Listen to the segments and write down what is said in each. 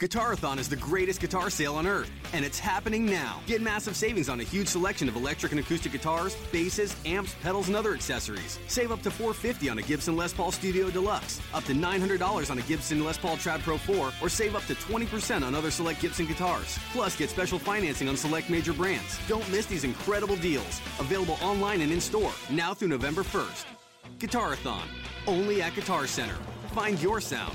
Guitarathon is the greatest guitar sale on earth, and it's happening now. Get massive savings on a huge selection of electric and acoustic guitars, basses, amps, pedals, and other accessories. Save up to 450 on a Gibson Les Paul Studio Deluxe, up to $900 on a Gibson Les Paul Trad Pro 4, or save up to 20% on other select Gibson guitars. Plus, get special financing on select major brands. Don't miss these incredible deals. Available online and in store, now through November 1st. Guitarathon, only at Guitar Center. Find your sound.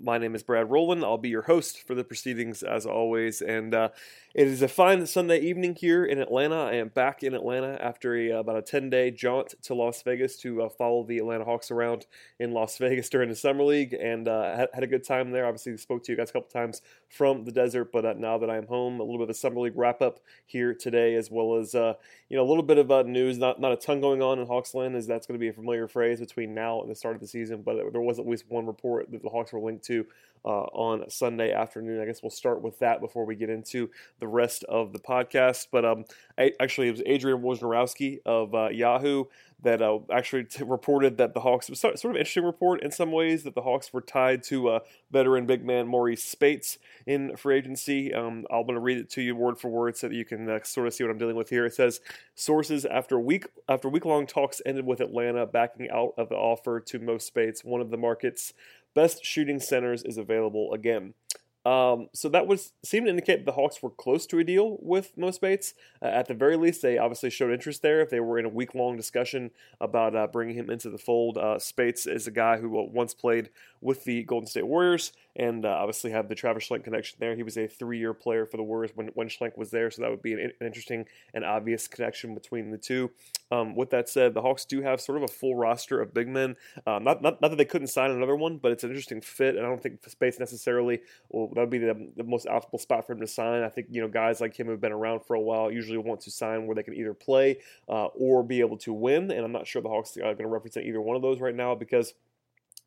My name is Brad Rowland. I'll be your host for the proceedings as always. And uh, it is a fine Sunday evening here in Atlanta. I am back in Atlanta after a, about a 10 day jaunt to Las Vegas to uh, follow the Atlanta Hawks around in Las Vegas during the Summer League and uh, had, had, a good time there. Obviously, spoke to you guys a couple times from the desert, but uh, now that I'm home, a little bit of a Summer League wrap up here today, as well as uh, you know a little bit of uh, news. Not, not a ton going on in Hawksland, as that's going to be a familiar phrase between now and the start of the season, but there was at least one report that the Hawks were linked to uh, on Sunday afternoon. I guess we'll start with that before we get into the rest of the podcast. But um, I, actually, it was Adrian Wojnarowski of uh, Yahoo that uh, actually t- reported that the Hawks was sort of interesting report in some ways that the Hawks were tied to uh, veteran big man Marreese Speights in free agency. Um, I'm going to read it to you word for word so that you can uh, sort of see what I'm dealing with here. It says sources after week after week long talks ended with Atlanta backing out of the offer to Mo Speights, one of the market's best shooting centers is available again. Um, so that was seemed to indicate the Hawks were close to a deal with Mo Speights. Uh, at the very least, they obviously showed interest there. If they were in a week long discussion about uh, bringing him into the fold, uh, Speights is a guy who uh, once played with the Golden State Warriors and uh, obviously have the Travis Schlenk connection there. He was a three year player for the Warriors when, when Schlenk was there, so that would be an, an interesting and obvious connection between the two. Um, with that said, the Hawks do have sort of a full roster of big men. Uh, not, not, not that they couldn't sign another one, but it's an interesting fit, and I don't think Speights necessarily that would be the, the most optimal spot for him to sign. I think you know guys like him have been around for a while, usually want to sign where they can either play uh, or be able to win, and I'm not sure the Hawks are going to represent either one of those right now because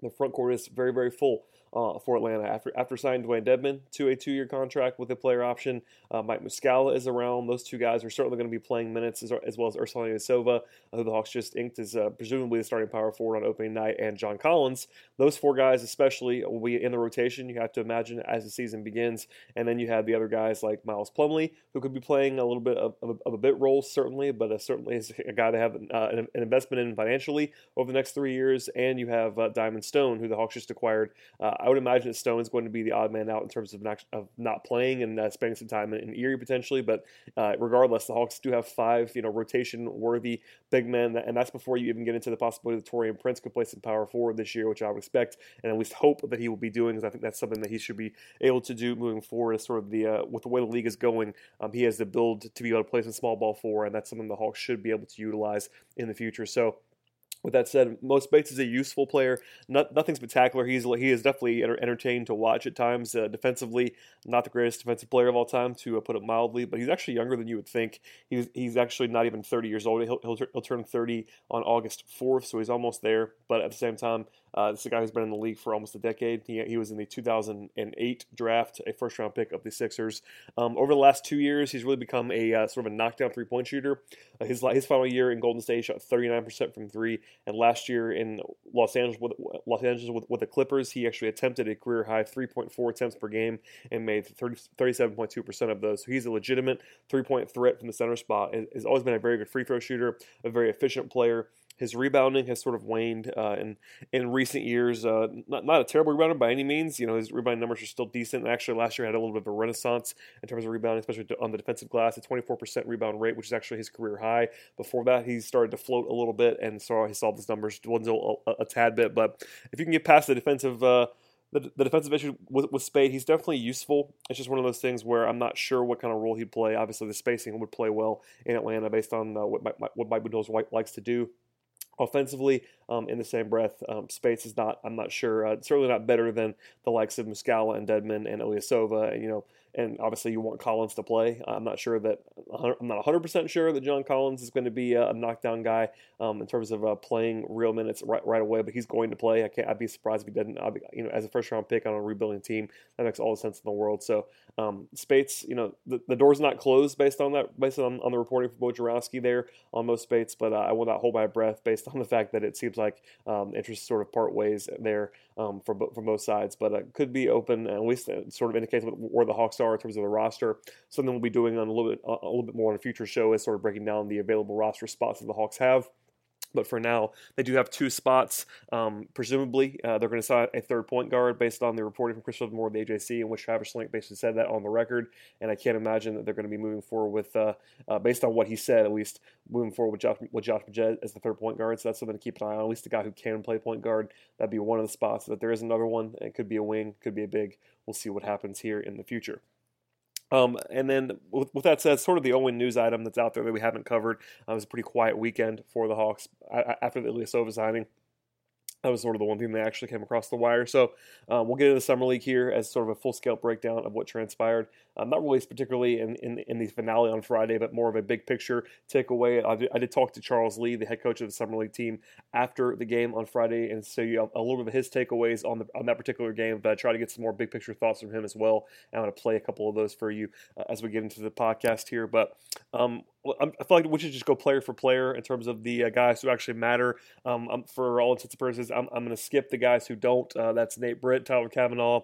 the front court is very very full uh, for Atlanta after after signing Dewayne Dedmon to a two-year contract with a player option. Uh, Mike Muscala is around. Those two guys are certainly going to be playing minutes as, as well as Ersan Ilyasova, who the Hawks just inked as uh, presumably the starting power forward on opening night, and John Collins. Those four guys especially will be in the rotation. You have to imagine as the season begins, and then you have the other guys like Miles Plumlee, who could be playing a little bit of, of, of a bit role certainly, but uh, certainly is a guy to have uh, an, an, investment in financially over the next three years. And you have uh, Diamond Stone, who the Hawks just acquired. I would imagine that Stone is going to be the odd man out in terms of not, of not playing and uh, spending some time in, in, Erie potentially. But uh, regardless, the Hawks do have five, you know, rotation worthy big men, and that's before you even get into the possibility that Taurean Prince could play some power forward this year, which I would expect and at least hope that he will be doing, because I think that's something that he should be able to do moving forward. Sort of the uh, with the way the league is going, um, he has the build to be able to play some small ball four, and that's something the Hawks should be able to utilize in the future. So. With that said, Mo Speights is a useful player. Not, nothing spectacular. He's he is definitely entertained to watch at times. Uh, defensively, not the greatest defensive player of all time, to uh, put it mildly. But he's actually younger than you would think. He's he's actually not even 30 years old. He'll, he'll, he'll turn 30 on August 4th, so he's almost there. But at the same time, uh, this is a guy who's been in the league for almost a decade. He, he was in the 2008 draft, a first round pick of the Sixers. Um, over the last two years, he's really become a uh, sort of a knockdown three point shooter. Uh, his his final year in Golden State, shot 39% from three, and last year in Los Angeles with Los Angeles with, with the Clippers, he actually attempted a career high 3.4 attempts per game and made 30, 37.2% of those. So he's a legitimate three point threat from the center spot. Has always been a very good free throw shooter, a very efficient player. His rebounding has sort of waned uh, in in recent years. Uh, not not a terrible rebounder by any means. You know his rebounding numbers are still decent. Actually, last year had a little bit of a renaissance in terms of rebounding, especially on the defensive glass. A 24% rebound rate, which is actually his career high. Before that, he started to float a little bit, and so he saw those numbers dwindle a, a, tad bit. But if you can get past the defensive uh, the, the defensive issue with, with Speights, he's definitely useful. It's just one of those things where I'm not sure what kind of role he'd play. Obviously, the spacing would play well in Atlanta based on uh, what Mike, what Mike likes to do. Offensively, um, in the same breath. Um, Speights is not, I'm not sure, uh, certainly not better than the likes of Muscala and Dedmon and Ilyasova. And, you know, and obviously you want Collins to play. I'm not sure that I'm not 100% sure that John Collins is going to be a, knockdown guy um, in terms of uh, playing real minutes right, right away, but he's going to play. I can't. I'd be surprised if he didn't. Be, you know, as a first round pick on a rebuilding team, that makes all the sense in the world. So um, Speights, you know, the, the door's not closed based on that, based on, on the reporting for Wojnarowski there on Mo Speights, but uh, I will not hold my breath based on the fact that it seems like um, interest sort of part ways there um, for from both sides, but uh, could be open. And at least it sort of indicates where the Hawks are in terms of the roster. Something we'll be doing on a little bit a little bit more on a future show is sort of breaking down the available roster spots that the Hawks have. But for now, they do have two spots. Um, presumably, uh, they're going to sign a third point guard based on the reporting from Chris Moore of the AJC, in which Travis Schlenk basically said that on the record. And I can't imagine that they're going to be moving forward with, uh, uh, based on what he said, at least moving forward with Josh, with Josh Magette as the third point guard. So that's something to keep an eye on. At least the guy who can play point guard. That'd be one of the spots. But there is another one. It could be a wing, could be a big. We'll see what happens here in the future. Um, and then, with, with, that said, sort of the only news item that's out there that we haven't covered uh, was a pretty quiet weekend for the Hawks after the Ilyasova signing that was sort of the one thing that actually came across the wire. So um, we'll get into the summer league here as sort of a full scale breakdown of what transpired. Um, not released particularly in, in, in the finale on Friday, but more of a big picture takeaway. I did, I did talk to Charles Lee, the head coach of the summer league team, after the game on Friday, and so you have a little bit of his takeaways on the on that particular game. But I try to get some more big picture thoughts from him as well. And I'm going to play a couple of those for you uh, as we get into the podcast here. But um, I feel like we should just go player for player in terms of the uh, guys who actually matter. Um, um, for all intents and purposes, I'm, I'm going to skip the guys who don't. Uh, that's Nate Britt, Tyler Cavanaugh,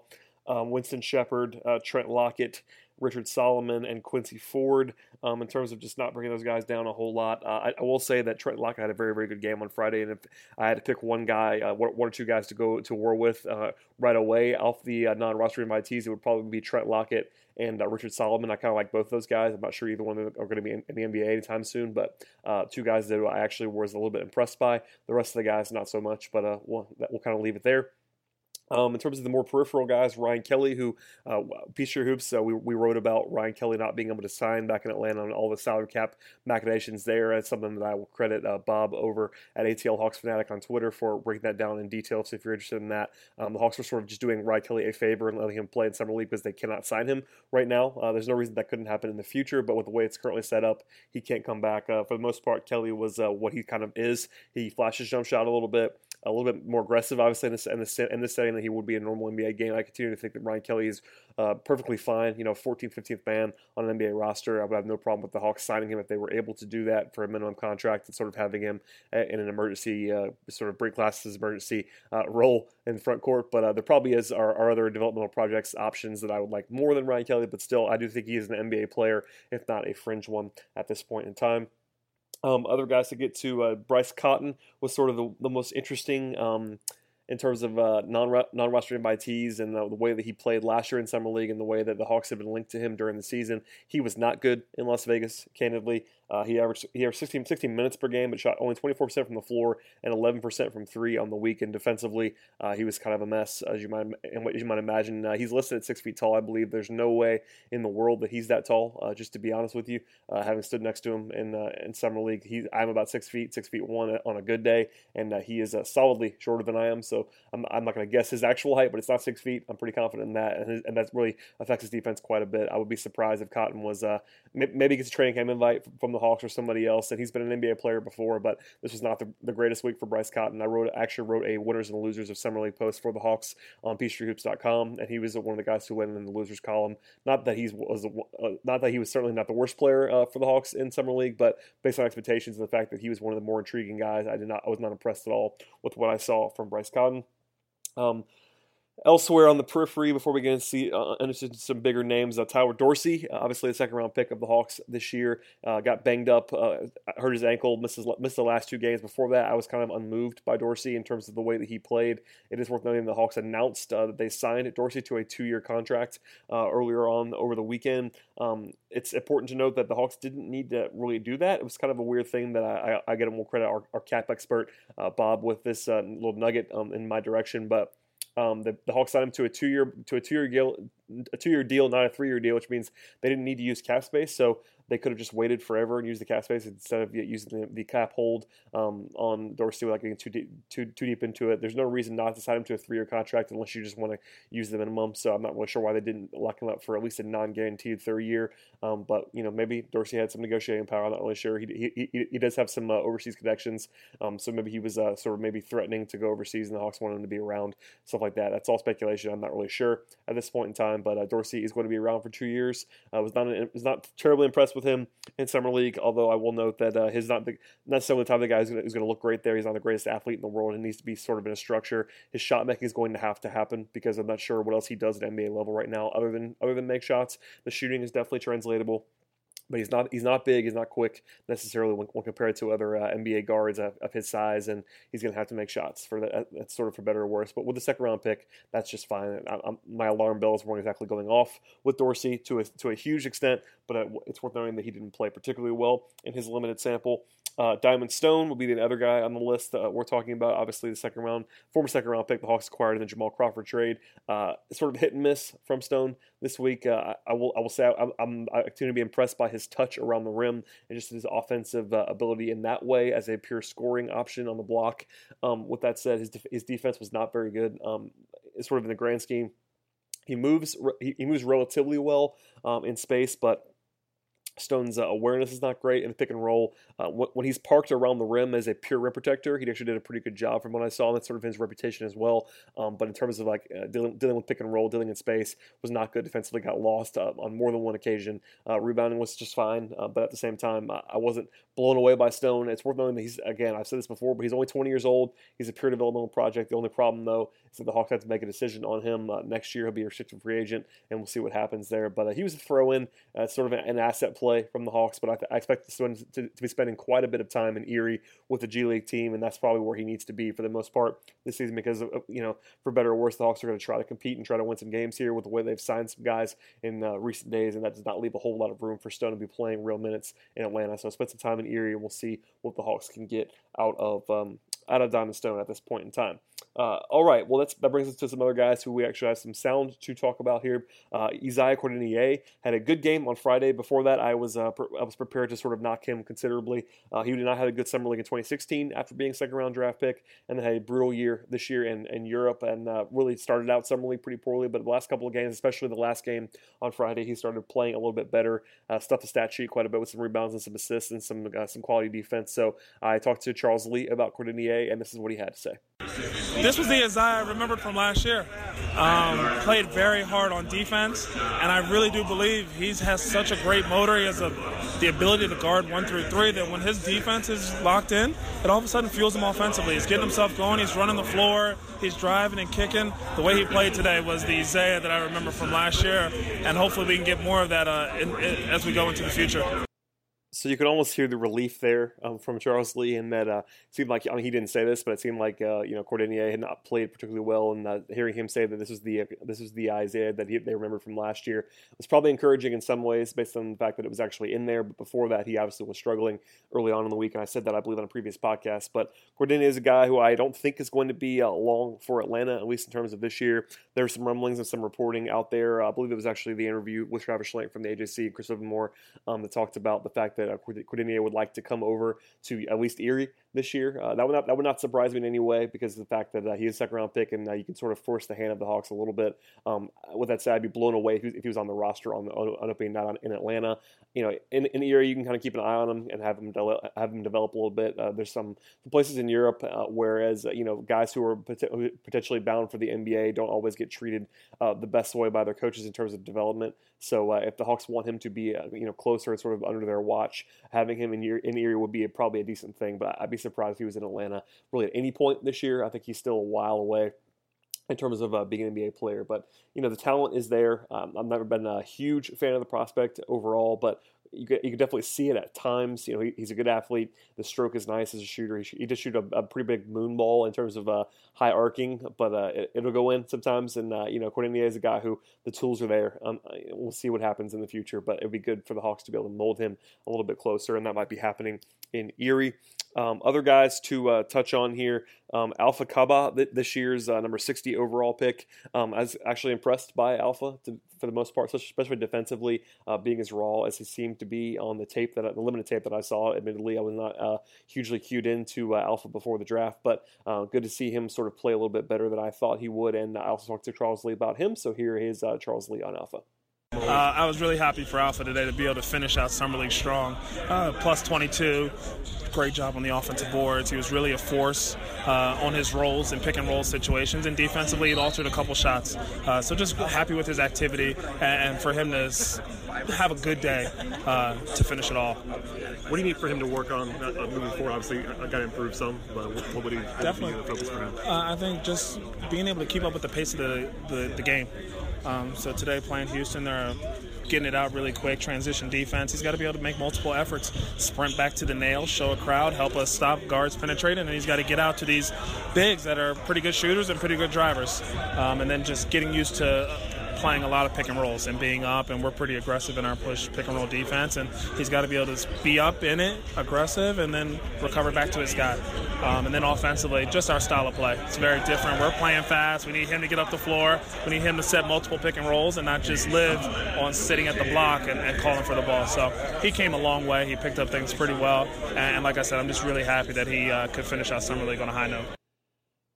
um, Winston Shepard, uh, Trent Lockett, Richard Solomon, and Quincy Ford. Um, in terms of just not bringing those guys down a whole lot, uh, I, I, will say that Trent Lockett had a very, very good game on Friday, and if I had to pick one guy, uh, one, or two guys to go to war with uh, right away off the non-roster invitees, it would probably be Trent Lockett and uh, Richard Solomon. I kind of like both those guys. I'm not sure either one of them are going to be in, in the NBA anytime soon, but uh, two guys that I actually was a little bit impressed by. The rest of the guys, not so much, but uh, we'll, we'll kind of leave it there. Um, in terms of the more peripheral guys, Ryan Kelly, who uh, Peachtree Hoops, uh, we, we wrote about Ryan Kelly not being able to sign back in Atlanta and all the salary cap machinations there. That's something that I will credit uh, Bob over at ATL Hawks Fanatic on Twitter for breaking that down in detail. So if you're interested in that, um, the Hawks are sort of just doing Ryan Kelly a favor and letting him play in summer league because they cannot sign him right now. Uh, there's no reason that couldn't happen in the future, but with the way it's currently set up, he can't come back. Uh, for the most part, Kelly was uh, what he kind of is. He flashes jump shot a little bit a little bit more aggressive, obviously, in this, in in setting than he would be in a normal NBA game. I continue to think that Ryan Kelly is uh, perfectly fine, you know, 14th, 15th man on an NBA roster. I would have no problem with the Hawks signing him if they were able to do that for a minimum contract and sort of having him in an emergency, uh, sort of break classes emergency uh, role in front court. But uh, there probably is our, our other developmental projects options that I would like more than Ryan Kelly, but still, I do think he is an NBA player, if not a fringe one at this point in time. Um, other guys to get to, uh, Bryce Cotton was sort of the, the most interesting um, in terms of uh, non non roster invitees and the, the, way that he played last year in summer league and the way that the Hawks have been linked to him during the season. He was not good in Las Vegas, candidly. Uh, he averaged he averaged 16, 16, minutes per game, but shot only 24% from the floor and 11% from three on the week. And defensively, uh, he was kind of a mess, as you might and what you might imagine. Uh, he's listed at six feet tall, I believe. There's no way in the world that he's that tall. Uh, just to be honest with you, uh, having stood next to him in uh, in summer league, he I'm about six feet, six feet one on a good day, and he is solidly shorter than I am. So I'm, I'm not going to guess his actual height, but it's not six feet. I'm pretty confident in that, and, his, and that really affects his defense quite a bit. I would be surprised if Cotton was maybe gets a training camp invite from the Hawks or somebody else, and he's been an NBA player before, but this was not the, the greatest week for Bryce Cotton. I wrote actually wrote a winners and losers of summer league post for the Hawks on PeachtreeHoops.com, and he was one of the guys who went in the losers column. Not that he was uh, not that he was certainly not the worst player uh, for the Hawks in summer league, but based on expectations and the fact that he was one of the more intriguing guys, I did not I was not impressed at all with what I saw from Bryce Cotton. Um, Elsewhere on the periphery, before we get into, see, uh, into some bigger names, uh, Tyler Dorsey, uh, obviously the second round pick of the Hawks this year, uh, got banged up, uh, hurt his ankle, missed, missed the last two games. Before that, I was kind of unmoved by Dorsey in terms of the way that he played. It is worth noting the Hawks announced that they signed Dorsey to a two year contract earlier on over the weekend. Um, it's important to note that the Hawks didn't need to really do that. It was kind of a weird thing that I, I, I get more credit our, our cap expert Bob with this little nugget um, in my direction, but um, the, the Hawks signed him to a two year to a two year deal a two year deal, not a three year deal, which means they didn't need to use cap space. So they could have just waited forever and used the cap space instead of using the, the cap hold um, on Dorsey without getting too deep, too, too deep into it. There's no reason not to sign him to a three year contract unless you just want to use the minimum. So I'm not really sure why they didn't lock him up for at least a non guaranteed third year. Um, but you know maybe Dorsey had some negotiating power. I'm not really sure. He he, he does have some uh, overseas connections, um, so maybe he was uh, sort of maybe threatening to go overseas, and the Hawks wanted him to be around, stuff like that. That's all speculation. I'm not really sure at this point in time. But uh, Dorsey is going to be around for two years. I was not was not terribly impressed with him in summer league. Although I will note that uh, his not the, necessarily the type of guy who's going to look great there. He's not the greatest athlete in the world. It needs to be sort of in a structure. His shot making is going to have to happen because I'm not sure what else he does at NBA level right now other than other than make shots. The shooting is definitely translatable but he's not he's not big. He's not quick necessarily when, when compared to other uh, NBA guards of, of, his size, and he's going to have to make shots for that. That's sort of for better or worse. But with the second round pick, that's just fine. I, my alarm bells weren't exactly going off with Dorsey to a to a huge extent, but it's worth noting that he didn't play particularly well in his limited sample. Uh, Diamond Stone will be the other guy on the list uh, we're talking about. Obviously, the second round, former second round pick, the Hawks acquired in the Jamal Crawford trade. Uh, sort of hit and miss from Stone this week. Uh, I will I will say I, I'm I continue to be impressed by his touch around the rim and just his offensive uh, ability in that way as a pure scoring option on the block. Um, with that said, his his defense was not very good. Um, sort of in the grand scheme, he moves he, moves relatively well um, in space, but Stone's uh, awareness is not great in the pick and roll. Uh, when he's parked around the rim as a pure rim protector, he actually did a pretty good job from what I saw. That's sort of his reputation as well. Um, but in terms of like uh, dealing, dealing, with pick and roll, dealing in space, was not good defensively. Got lost uh, on more than one occasion. Uh, rebounding was just fine, uh, but at the same time, I wasn't blown away by Stone. It's worth noting that he's again, I've said this before, but he's only 20 years old. He's a pure developmental project. The only problem though that the Hawks have to make a decision on him next year. He'll be a restricted free agent, and we'll see what happens there. But he was a throw in, sort of an asset play from the Hawks but I, th- I expect to, to, to, be spending quite a bit of time in Erie with the G League team, and that's probably where he needs to be for the most part this season. Because you know, for better or worse, the Hawks are going to try to compete and try to win some games here with the way they've signed some guys in uh, recent days, and that does not leave a whole lot of room for Stone to be playing real minutes in Atlanta. So spend some time in Erie, and we'll see what the Hawks can get out of um, out of Diamond Stone at this point in time. Uh, all right, well, that brings us to some other guys who we actually have some sound to talk about here. Uh, Isaiah Cordinier had a good game on Friday. Before that, I was uh, I was prepared to sort of knock him considerably. Uh, he did not have a good summer league in 2016 after being second round draft pick, and then had a brutal year this year in, in Europe, and uh, really started out summer league pretty poorly. But the last couple of games, especially the last game on Friday, he started playing a little bit better. Uh, stuffed the stat sheet quite a bit with some rebounds and some assists and some some quality defense. So I talked to Charles Lee about Cordinier, and this is what he had to say. This was the Isaiah I remembered from last year. Um, played very hard on defense, and I really do believe he has such a great motor. He has a, the ability to guard one through three that when his defense is locked in, it all of a sudden fuels him offensively. He's getting himself going. He's running the floor. He's driving and kicking. The way he played today was the Isaiah that I remember from last year, and hopefully we can get more of that uh, in, in, as we go into the future so you could almost hear the relief there um, from Charles Lee, and that uh, seemed like I mean he didn't say this, but it seemed like uh, you know Cordinier had not played particularly well, and uh, hearing him say that this was the this was the Isaiah that he, they remembered from last year was probably encouraging in some ways, based on the fact that it was actually in there. But before that, he obviously was struggling early on in the week, and I said that I believe on a previous podcast. But Cordinier is a guy who I don't think is going to be uh, long for Atlanta, at least in terms of this year. There were some rumblings and some reporting out there. I believe it was actually the interview with Travis Schlenk from the AJC, Chris Vivlamore, um, that talked about the fact that uh, Cordinier would like to come over to at least Erie this year. Uh, that would not that would not surprise me in any way because of the fact that uh, he is a second round pick and uh, you can sort of force the hand of the Hawks a little bit. Um, with that said, I'd be blown away if he, if he was on the roster on the on opening night in Atlanta. You know, in, in Erie, you can kind of keep an eye on him and have him de- have him develop a little bit. Uh, there's some places in Europe, uh, whereas uh, you know guys who are pot- potentially bound for the NBA don't always get treated the best way by their coaches in terms of development. So if the Hawks want him to be you know closer and sort of under their watch, having him in, in Erie would be a, probably a decent thing. But I'd be surprised if he was in Atlanta really at any point this year. I think he's still a while away in terms of uh, being an NBA player. But you know the talent is there. Um, I've never been a huge fan of the prospect overall, but you could, you could definitely see it at times. You know, he, he's a good athlete. The stroke is nice as a shooter. He, he just shoot a, a, pretty big moon ball in terms of uh, high arcing, but uh, it, will go in sometimes. And uh, you know, Cordinier is a guy who the tools are there. Um, we'll see what happens in the future, but it'd be good for the Hawks to be able to mold him a little bit closer, and that might be happening in Erie. Um, other guys to uh, touch on here um, Alpha Kaba, th- this year's uh, number 60 overall pick. Um, I was actually impressed by Alpha, to, for the most part, especially defensively, uh, being as raw as he seemed to be on the tape that the limited tape that I saw. Admittedly, I was not uh, hugely cued into uh, Alpha before the draft, but uh, good to see him sort of play a little bit better than I thought he would. And I also talked to Charles Lee about him, so here is uh, Charles Lee on Alpha. Uh, I was really happy for Alpha today to be able to finish out Summer League strong. Uh, plus 22, great job on the offensive boards. He was really a force uh, on his rolls and pick and roll situations, and defensively, he altered a couple shots. Uh, so just happy with his activity and, for him to have a good day uh, to finish it all. What do you need for him to work on uh, moving forward? Obviously, I got to improve some, but what would he definitely focus for him? I think just being able to keep up with the pace of the, the, the game. Um, so today playing Houston, they're getting it out really quick, transition defense. He's got to be able to make multiple efforts, sprint back to the nail, show a crowd, help us stop guards penetrating, and he's got to get out to these bigs that are pretty good shooters and pretty good drivers. Um, and then just getting used to playing a lot of pick and rolls and being up, and we're pretty aggressive in our push pick and roll defense. And he's got to be able to be up in it, aggressive, and then recover back to his guy. Um, and then offensively, just our style of play. It's very different. We're playing fast. We need him to get up the floor. We need him to set multiple pick and rolls and not just live on sitting at the block and, and calling for the ball. So he came a long way. He picked up things pretty well. And, and like I said, I'm just really happy that he uh, could finish out Summer League on a high note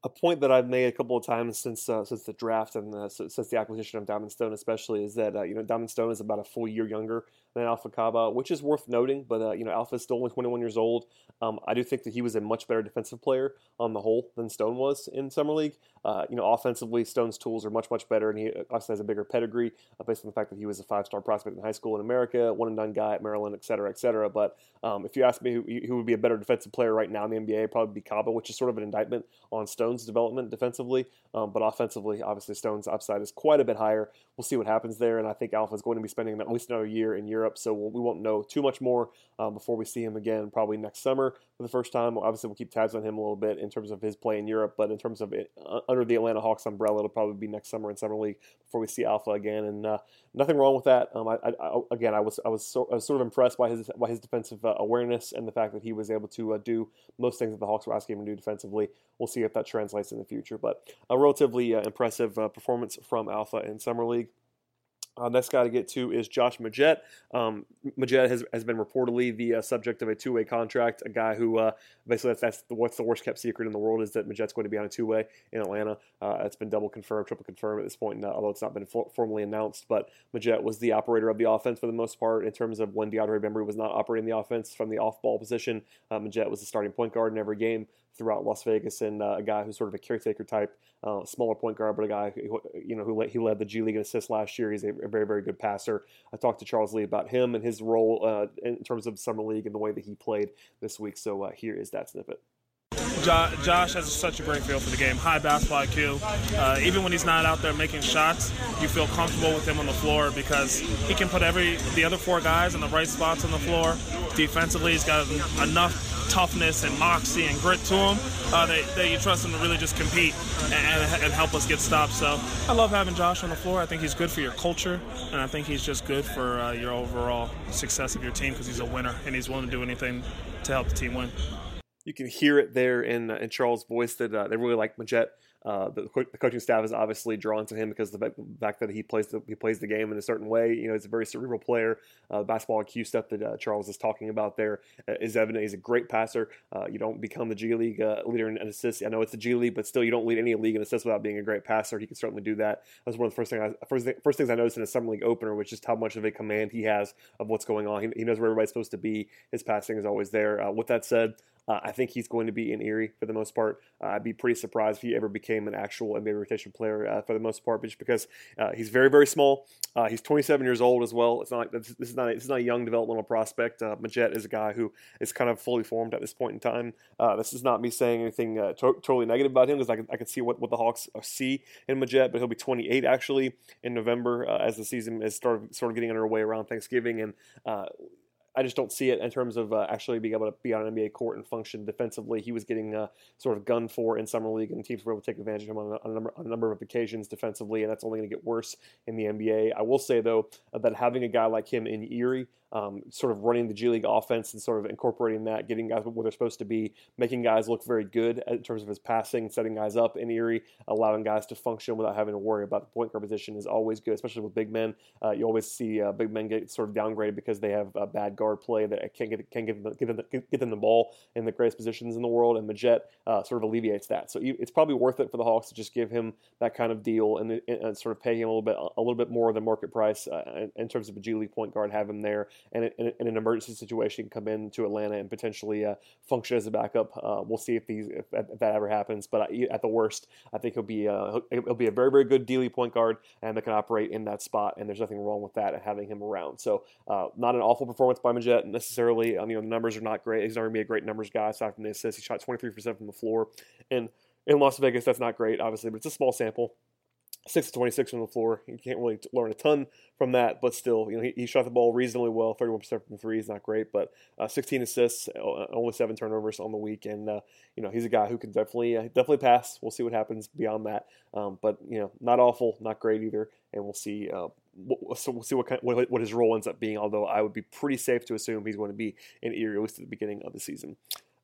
a point that I've made a couple of times since uh, since the draft and since the acquisition of Diamond Stone, especially, is that uh, you know Diamond Stone is about a full year younger than Alpha Kaba, which is worth noting. But uh, you know Alpha is still only 21 years old. Um, I do think that he was a much better defensive player on the whole than Stone was in summer league. Uh, you know, offensively, Stone's tools are much much better, and he also has a bigger pedigree uh, based on the fact that he was a five star prospect in high school in America, one and done guy at Maryland, et cetera, et cetera. But um, if you ask me who, who would be a better defensive player right now in the NBA, probably be Kaba, which is sort of an indictment on Stone's development defensively defensively, um, but offensively, obviously Stone's upside is quite a bit higher. We'll see what happens there, and I think Alpha is going to be spending at least another year in Europe, so we'll, we not know too much more um, before we see him again, probably next summer for the first time. Obviously, we'll keep tabs on him a little bit in terms of his play in Europe, but in terms of it, uh, under the Atlanta Hawks umbrella, it'll probably be next summer in summer league before we see Alpha again, and uh, nothing wrong with that. Um, I, I, again, I was I was, so, I was, sort of impressed by his by his defensive uh, awareness and the fact that he was able to uh, do most things that the Hawks were asking him to do defensively. We'll see if that translates in the future, but a relatively uh, impressive performance from Alpha in summer league. Uh, next guy to get to is Josh Magette. Um, Magette has, has been reportedly the uh, subject of a two way contract. A guy who uh, basically that's, that's the, what's the worst kept secret in the world is that Magette's going to be on a two way in Atlanta. Uh, it's been double confirmed, triple confirmed at this point, uh, although it's not been for, formally announced. But Magette was the operator of the offense for the most part in terms of when DeAndre Bembry was not operating the offense from the off ball position. Uh, Magette was the starting point guard in every game throughout Las Vegas, and uh, a guy who's sort of a caretaker type, uh, smaller point guard, but a guy who, you know who led, he led the G League in assists last year. He's a, very very good passer. I talked to Charles Lee about him and his role uh, in terms of summer league and the way that he played this week. So uh, here is that snippet. Josh has such a great feel for the game, high basketball IQ. Uh, even when he's not out there making shots, you feel comfortable with him on the floor because he can put every the other four guys in the right spots on the floor. Defensively, he's got enough toughness and moxie and grit to him uh, that, that, you trust him to really just compete and, and, help us get stops. So I love having Josh on the floor. I think he's good for your culture, and I think he's just good for uh, your overall success of your team because he's a winner and he's willing to do anything to help the team win. You can hear it there in, uh, in Charles' voice that uh, they really like Magette. Uh, the, the, coaching staff is obviously drawn to him because the fact that he plays the, he plays the game in a certain way. You know, he's a very cerebral player. Uh, basketball IQ stuff that uh, Charles is talking about there is uh, evident. He's a great passer. Uh, you don't become the G League leader in assists. I know it's the G League, but still, you don't lead any league in assists without being a great passer. He can certainly do that. That's one of the first things I, first, first things I noticed in a summer league opener, which is how much of a command he has of what's going on. He, he knows where everybody's supposed to be. His passing is always there. with that said, uh, I think he's going to be in Erie for the most part. Uh, I'd be pretty surprised if he ever became an actual NBA rotation player uh, for the most part, just because uh, he's very, very small. Uh, he's 27 years old as well. It's not this, is not a, this is not a young developmental prospect. Uh, Magette is a guy who is kind of fully formed at this point in time. this is not me saying anything to- totally negative about him because I can, I can see what, what the Hawks see in Magette, but he'll be 28 actually in November as the season is started sort of getting underway around Thanksgiving and I just don't see it in terms of uh, actually being able to be on an NBA court and function defensively. He was getting uh, sort of gunned for in summer league, and teams were able to take advantage of him on a, on a, number, on a number, of occasions defensively, and that's only going to get worse in the NBA. I will say though that having a guy like him in Erie um, sort of running the G League offense and sort of incorporating that, getting guys where they're supposed to be, making guys look very good in terms of his passing, setting guys up in Erie, allowing guys to function without having to worry about the point guard position is always good, especially with big men. Uh, you always see uh, big men get sort of downgraded because they have uh, bad guard play that can't get can't give them, them, get them the ball in the greatest positions in the world, and Magette uh, sort of alleviates that. So it's probably worth it for the Hawks to just give him that kind of deal and, and sort of pay him a little bit a little bit more than market price uh, in, terms of a G League point guard, have him there, and in, in an emergency situation, come into Atlanta and potentially uh, function as a backup. Uh, we'll see if these if, if, that ever happens, but at the worst, I think he'll be uh, he'll be a very very good D League point guard and that can operate in that spot, and there's nothing wrong with that and having him around. So uh, not an awful performance by Magette necessarily. I mean, the numbers are not great. He's not going to be a great numbers guy aside from the assists. He shot 23% from the floor, and in Las Vegas, that's not great, obviously, but it's a small sample six to 26 from the floor. You can't really learn a ton from that, but still, you know, he, he shot the ball reasonably well. 31% from three is not great, but uh, 16 assists, uh, only seven turnovers on the week, and uh, you know he's a guy who can definitely uh, definitely pass. We'll see what happens beyond that, um, but you know, not awful, not great either, and we'll see. Uh, so we'll see what, kind, what, what his role ends up being. Although I would be pretty safe to assume he's going to be in Erie at least at the beginning of the season.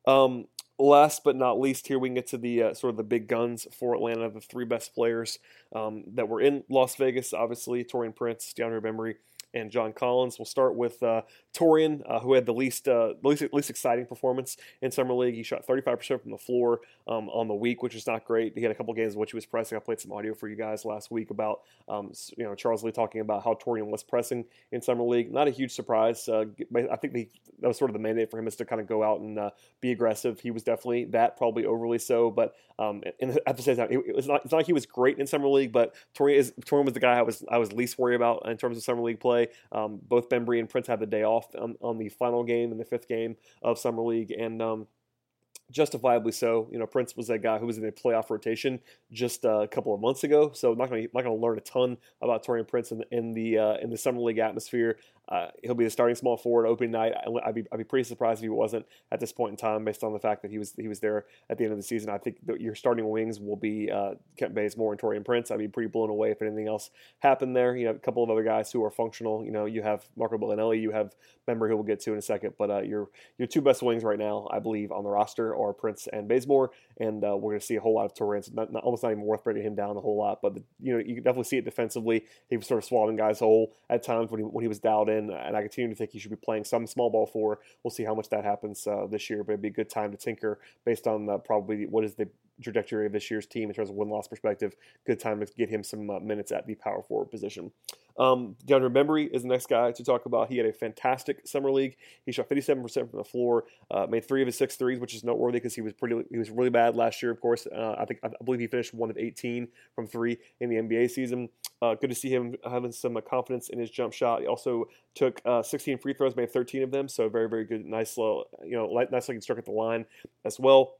Um, last but not least, here we can get to the uh, sort of the big guns for Atlanta, the three best players um, that were in Las Vegas. Obviously, Taurean Prince, DeAndre Bembry, and John Collins. We'll start with uh, Taurean, uh, who had the least, uh, least least exciting performance in summer league. He shot 35% from the floor um, on the week, which is not great. He had a couple games in which he was pressing. I played some audio for you guys last week about um, you know Charles Lee talking about how Taurean was pressing in summer league. Not a huge surprise. Uh, I think the, that was sort of the mandate for him is to kind of go out and uh, be aggressive. He was definitely that, probably overly so. But um, and at the same time, it, was not, it's not like he was great in summer league, but Taurean is, Taurean was the guy I was I was least worried about in terms of summer league play. Um, both Bembry and Prince had the day off on, on, the final game and the fifth game of summer league, and um, justifiably so. You know, Prince was that guy who was in the playoff rotation just uh, a couple of months ago, so I'm not going to not going to learn a ton about Taurean Prince in, in the uh, in the summer league atmosphere. Uh, he'll be the starting small forward opening night. I'd be, I'd be pretty surprised if he wasn't at this point in time, based on the fact that he was he was there at the end of the season. I think your starting wings will be uh, Kent Bazemore and Taurean Prince. I'd be pretty blown away if anything else happened there. You know, a couple of other guys who are functional. You know, you have Marco Belinelli, you have Bembry, who we'll get to in a second. But uh, your your two best wings right now, I believe, on the roster are Prince and Bazemore, and uh, we're going to see a whole lot of. So not, not, almost not even worth bringing him down a whole lot. But the, you know, you can definitely see it defensively. He was sort of swallowing guys whole at times when he when he was dialed and I continue to think he should be playing some small ball four. We'll see how much that happens uh, this year, but it'd be a good time to tinker based on uh, probably what is the trajectory of this year's team in terms of win loss perspective. Good time to get him some uh, minutes at the power forward position. Um, DeAndre Bembry is the next guy to talk about. He had a fantastic summer league. He shot 57% from the floor, uh, made three of his six threes, which is noteworthy because he was pretty he was really bad last year. Of course, uh, I think I believe he finished one of 18 from three in the NBA season. Uh, good to see him having some uh, confidence in his jump shot. He also took uh, 16 free throws, made 13 of them, so very very good, nice little you know nice looking struck at the line as well.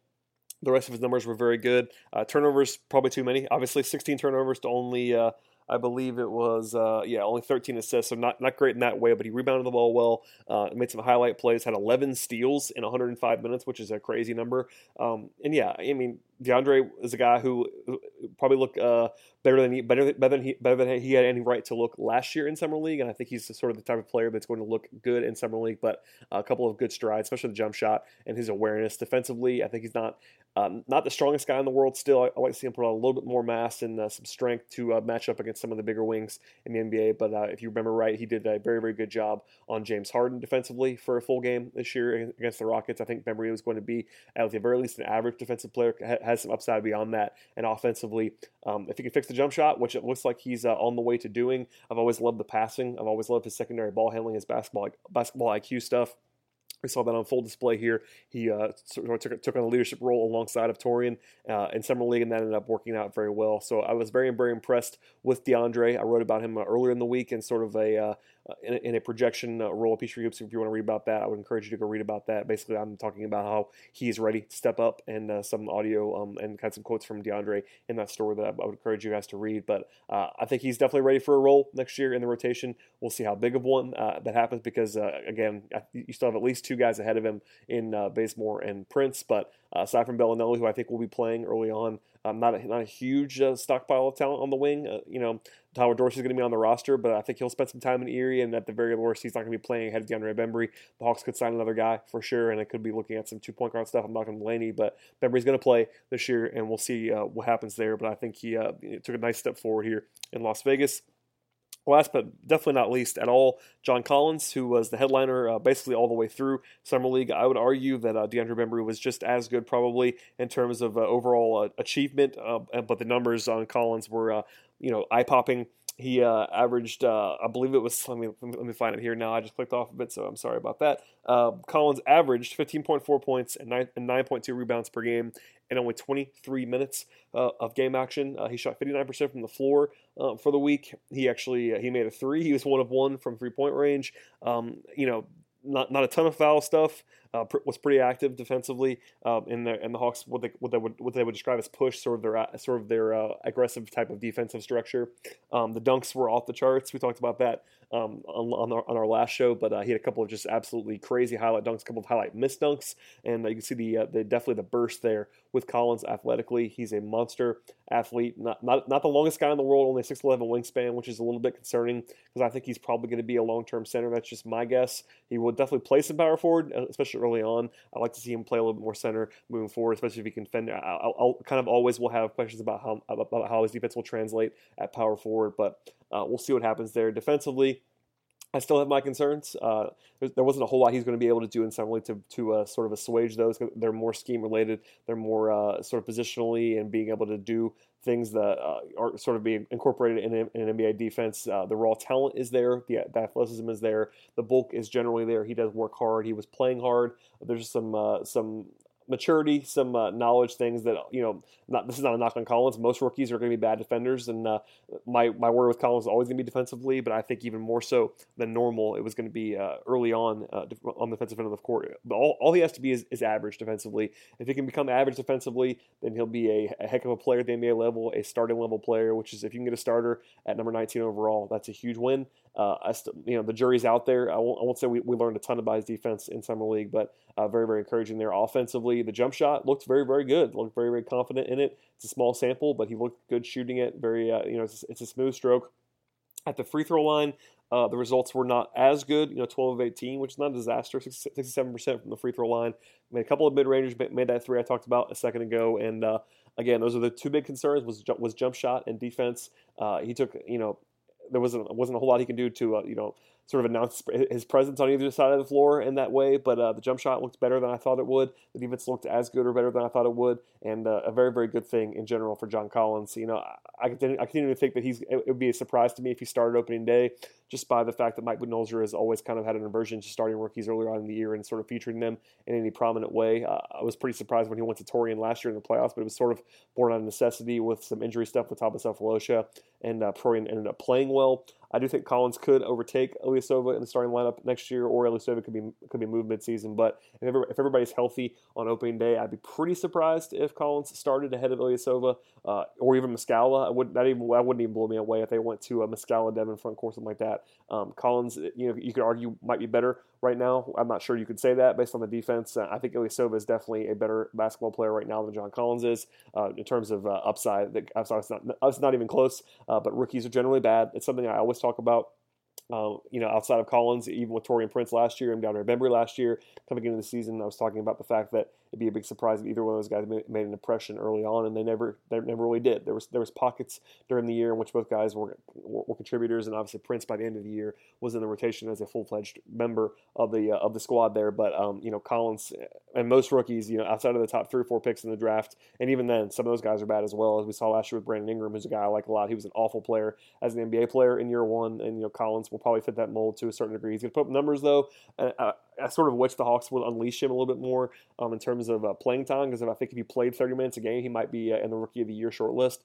The rest of his numbers were very good. Uh, turnovers probably too many. Obviously, 16 turnovers to only uh, I believe it was uh, yeah only 13 assists, so not not great in that way. But he rebounded the ball well, uh, made some highlight plays, had 11 steals in 105 minutes, which is a crazy number. Um, and yeah, I mean DeAndre is a guy who probably looked uh, better than he better, better than he better than he had any right to look last year in summer league, and I think he's sort of the type of player that's going to look good in summer league. But a couple of good strides, especially the jump shot and his awareness defensively. I think he's not um, not the strongest guy in the world. Still, I, I, like to see him put on a little bit more mass and uh, some strength to uh, match up against some of the bigger wings in the NBA. But uh, if you remember right, he did a very very good job on James Harden defensively for a full game this year against the Rockets. I think Bembry was going to be at the very least an average defensive player. Has some upside beyond that, and offensively, um, if he can fix the jump shot, which it looks like he's uh, on the way to doing. I've always loved the passing. I've always loved his secondary ball handling, his basketball basketball IQ stuff. We saw that on full display here. He uh, sort of took, took on a leadership role alongside of Taurean uh, in summer league, and that ended up working out very well. So I was very, very impressed with DeAndre. I wrote about him uh, earlier in the week in sort of a uh, uh, in, a, in, a, projection uh, role at Peachtree Hoops. If you want to read about that, I would encourage you to go read about that. Basically, I'm talking about how he is ready to step up and uh, some audio um, and had some quotes from DeAndre in that story that I, would encourage you guys to read. But uh, I think he's definitely ready for a role next year in the rotation. We'll see how big of one uh, that happens because, again, you still have at least two guys ahead of him in Bazemore and Prince. But aside from Belinelli, who I think will be playing early on, um, not a, not a huge uh, stockpile of talent on the wing. Uh, you know, Tyler Dorsey is going to be on the roster, but I think he'll spend some time in Erie, and at the very worst, he's not going to be playing ahead of DeAndre Bembry. The Hawks could sign another guy for sure, and it could be looking at some two point guard stuff. I'm not going to Delaney, but Bembry's going to play this year, and we'll see uh, what happens there. But I think he uh, took a nice step forward here in Las Vegas. Last but definitely not least at all, John Collins, who was the headliner uh, basically all the way through Summer League. I would argue that uh, DeAndre Bembry was just as good, probably in terms of uh, overall uh, achievement, uh, but the numbers on Collins were, uh, you know, eye popping. He uh, averaged, uh, I believe it was, let me, let me find it here now. I just clicked off of it, so I'm sorry about that. Uh, Collins averaged 15.4 points and, 9, and 9.2 rebounds per game in only 23 minutes uh, of game action. Uh, he shot 59% from the floor uh, for the week. He actually he made a three. He was one of one from three point range. Um, you know, not not a ton of foul stuff. Uh, pr- was pretty active defensively um, in the and the Hawks what they what they would what they would describe as push sort of their uh, sort of their uh, aggressive type of defensive structure. Um, the dunks were off the charts. We talked about that um, on, on our, on, our, last show, but uh, he had a couple of just absolutely crazy highlight dunks, a couple of highlight missed dunks, and uh, you can see the, uh, the definitely the burst there with Collins athletically. He's a monster athlete, not not, not the longest guy in the world, only 6'11 wingspan, which is a little bit concerning because I think he's probably going to be a long term center. That's just my guess. He will definitely play some power forward, especially early on. I like to see him play a little bit more center moving forward, especially if he can fend. I'll, kind of always will have questions about how about how his defense will translate at power forward, but uh, we'll see what happens there defensively. I still have my concerns. Uh, there wasn't a whole lot he's going to be able to do in Summer League to, to uh, sort of assuage those. They're more scheme related. They're more uh, sort of positionally and being able to do things that uh, are sort of being incorporated in, in an NBA defense. Uh, the raw talent is there. The, the, athleticism is there. The bulk is generally there. He does work hard. He was playing hard. There's some uh, some maturity, some uh, knowledge things that you know. Not this is not a knock on Collins. Most rookies are going to be bad defenders, and uh, my my word with Collins is always going to be defensively. But I think even more so than normal, it was going to be uh, early on uh, on the defensive end of the court. But all, all he has to be is, is, average defensively. If he can become average defensively, then he'll be a, a, heck of a player at the NBA level, a starting level player. Which is if you can get a starter at number 19 overall, that's a huge win. Uh, I st- you know the jury's out there. I won't, I won't say we, we learned a ton about his defense in summer league, but uh, very very encouraging there offensively. The jump shot looked very very good. Looked very very confident in it. It's a small sample, but he looked good shooting it. Very uh, you know it's, it's, a smooth stroke. At the free throw line, uh, the results were not as good. You know, 12 of 18, which is not a disaster. 67% from the free throw line. Made a couple of mid rangers, made that three I talked about a second ago, and uh, again, those are the two big concerns was was jump shot and defense. Uh, he took you know there wasn't wasn't a whole lot he can do to uh, you know sort of announced his presence on either side of the floor in that way. But uh, the jump shot looked better than I thought it would. The defense looked as good or better than I thought it would, and uh, a very very good thing in general for John Collins. You know, I, I continue, to think that he's it would be a surprise to me if he started opening day, just by the fact that Mike Budenholzer has always kind of had an aversion to starting rookies earlier on in the year and sort of featuring them in any prominent way. Uh, I was pretty surprised when he went to Taurean last year in the playoffs, but it was sort of born out of necessity with some injury stuff with Thabo Sefolosha, and uh, ended up playing well. I do think Collins could overtake Ilyasova in the starting lineup next year, or Ilyasova could be could be moved midseason. But if, if everybody's healthy on opening day, I'd be pretty surprised if Collins started ahead of Ilyasova uh, or even Muscala. I would not that even that wouldn't even blow me away if they went to a Muscala Dedmon front court something like that. Um, Collins, you know, you could argue might be better right now. I'm not sure you could say that based on the defense. Uh, I think Ilyasova is definitely a better basketball player right now than John Collins is uh, in terms of uh, upside. I'm sorry, it's not, it's not even close, uh, but rookies are generally bad. It's something I always talk about. Um, you know, outside of Collins, even with Taurean Prince last year and DeAndre Bembry last year, coming into the season, I was talking about the fact that it'd be a big surprise if either one of those guys made, an impression early on, and they never they never really did. There was there was pockets during the year in which both guys were, were, were contributors, and obviously Prince by the end of the year was in the rotation as a full fledged member of the uh, of the squad there. But um, you know Collins and most rookies, you know, outside of the top three or four picks in the draft, and even then, some of those guys are bad as well. As we saw last year with Brandon Ingram, who's a guy I like a lot. He was an awful player as an NBA player in year one, and you know Collins will probably fit that mold to a certain degree. He's going to put up numbers though. Uh, I sort of wish the Hawks would unleash him a little bit more um, in terms of uh, playing time because I think if he played 30 minutes a game, he might be uh, in the Rookie of the Year short list.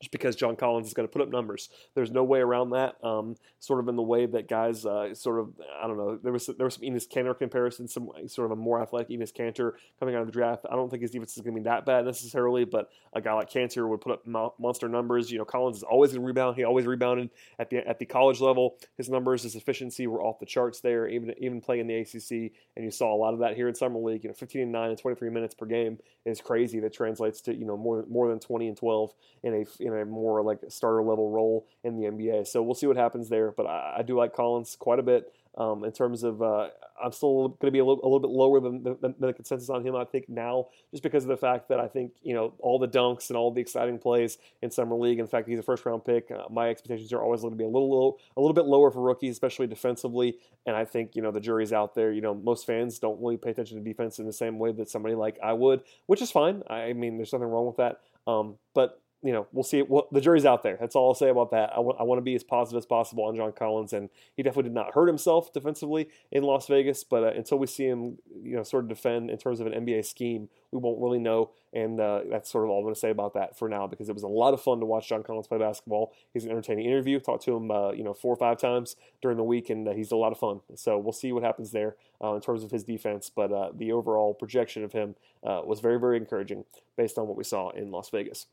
Just because John Collins is going to put up numbers. There's no way around that. Um, sort of in the way that guys, uh, sort of, I don't know. There was there was some Enes Kanter comparison, some sort of a more athletic Enes Kanter coming out of the draft. I don't think his defense is going to be that bad necessarily, but a guy like Kanter would put up monster numbers. You know, Collins is always going to rebound. He always rebounded at the at the college level. His numbers, his efficiency were off the charts there. Even even playing in the ACC, and you saw a lot of that here in summer league. You know, 15 and nine and 23 minutes per game is crazy. That translates to you know more more than 20 and 12 in a in a more like starter level role in the NBA. So we'll see what happens there. But I, I do like Collins quite a bit. Um, in terms of, uh, I'm still going to be a little, a little bit lower than, than, the consensus on him. I think now, just because of the fact that I think you know all the dunks and all the exciting plays in summer league. In fact, he's a first round pick. Uh, my expectations are always going to be a little, a little bit lower for rookies, especially defensively. And I think you know the jury's out there. You know, most fans don't really pay attention to defense in the same way that somebody like I would, which is fine. I mean, there's nothing wrong with that. Um, but you know, we'll see. Well, the jury's out there. That's all I'll say about that. I want, to be as positive as possible on John Collins, and he definitely did not hurt himself defensively in Las Vegas. But uh, until we see him, you know, sort of defend in terms of an NBA scheme, we won't really know. And uh, that's sort of all I'm going to say about that for now, because it was a lot of fun to watch John Collins play basketball. He's an entertaining interview. Talked to him, uh, you know, four or five times during the week, and uh, he's a lot of fun. So we'll see what happens there uh, in terms of his defense. But uh, the overall projection of him was very, very encouraging based on what we saw in Las Vegas.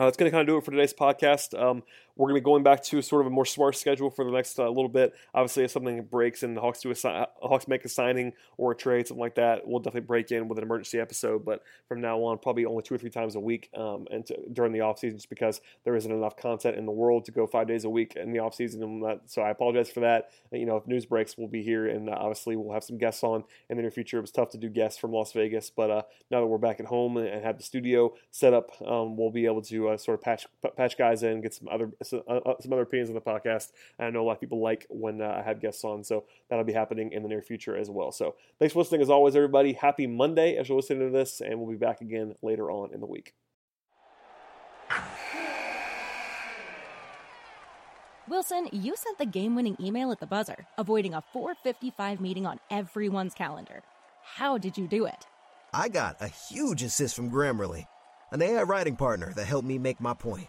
Uh, that's going to kind of do it for today's podcast. Um, we're going to be going back to sort of a more smart schedule for the next uh, little bit. Obviously, if something breaks and the Hawks do a si- Hawks make a signing or a trade, something like that, we'll definitely break in with an emergency episode. But from now on, probably only two or three times a week um, and to, during the off season, just because there isn't enough content in the world to go five days a week in the off season. So I apologize for that. You know, if news breaks, we'll be here, and uh, obviously we'll have some guests on in the near future. It was tough to do guests from Las Vegas, but uh, now that we're back at home and have the studio set up, um, we'll be able to uh, sort of patch patch guys in, get some other some, uh, uh, some other opinions on the podcast. And I know a lot of people like when uh, I have guests on, so that'll be happening in the near future as well. So thanks for listening as always, everybody. Happy Monday as you're listening to this, and we'll be back again later on in the week. Wilson, you sent the game-winning email at the buzzer, avoiding a 4:55 meeting on everyone's calendar. How did you do it? I got a huge assist from Grammarly, an AI writing partner that helped me make my point.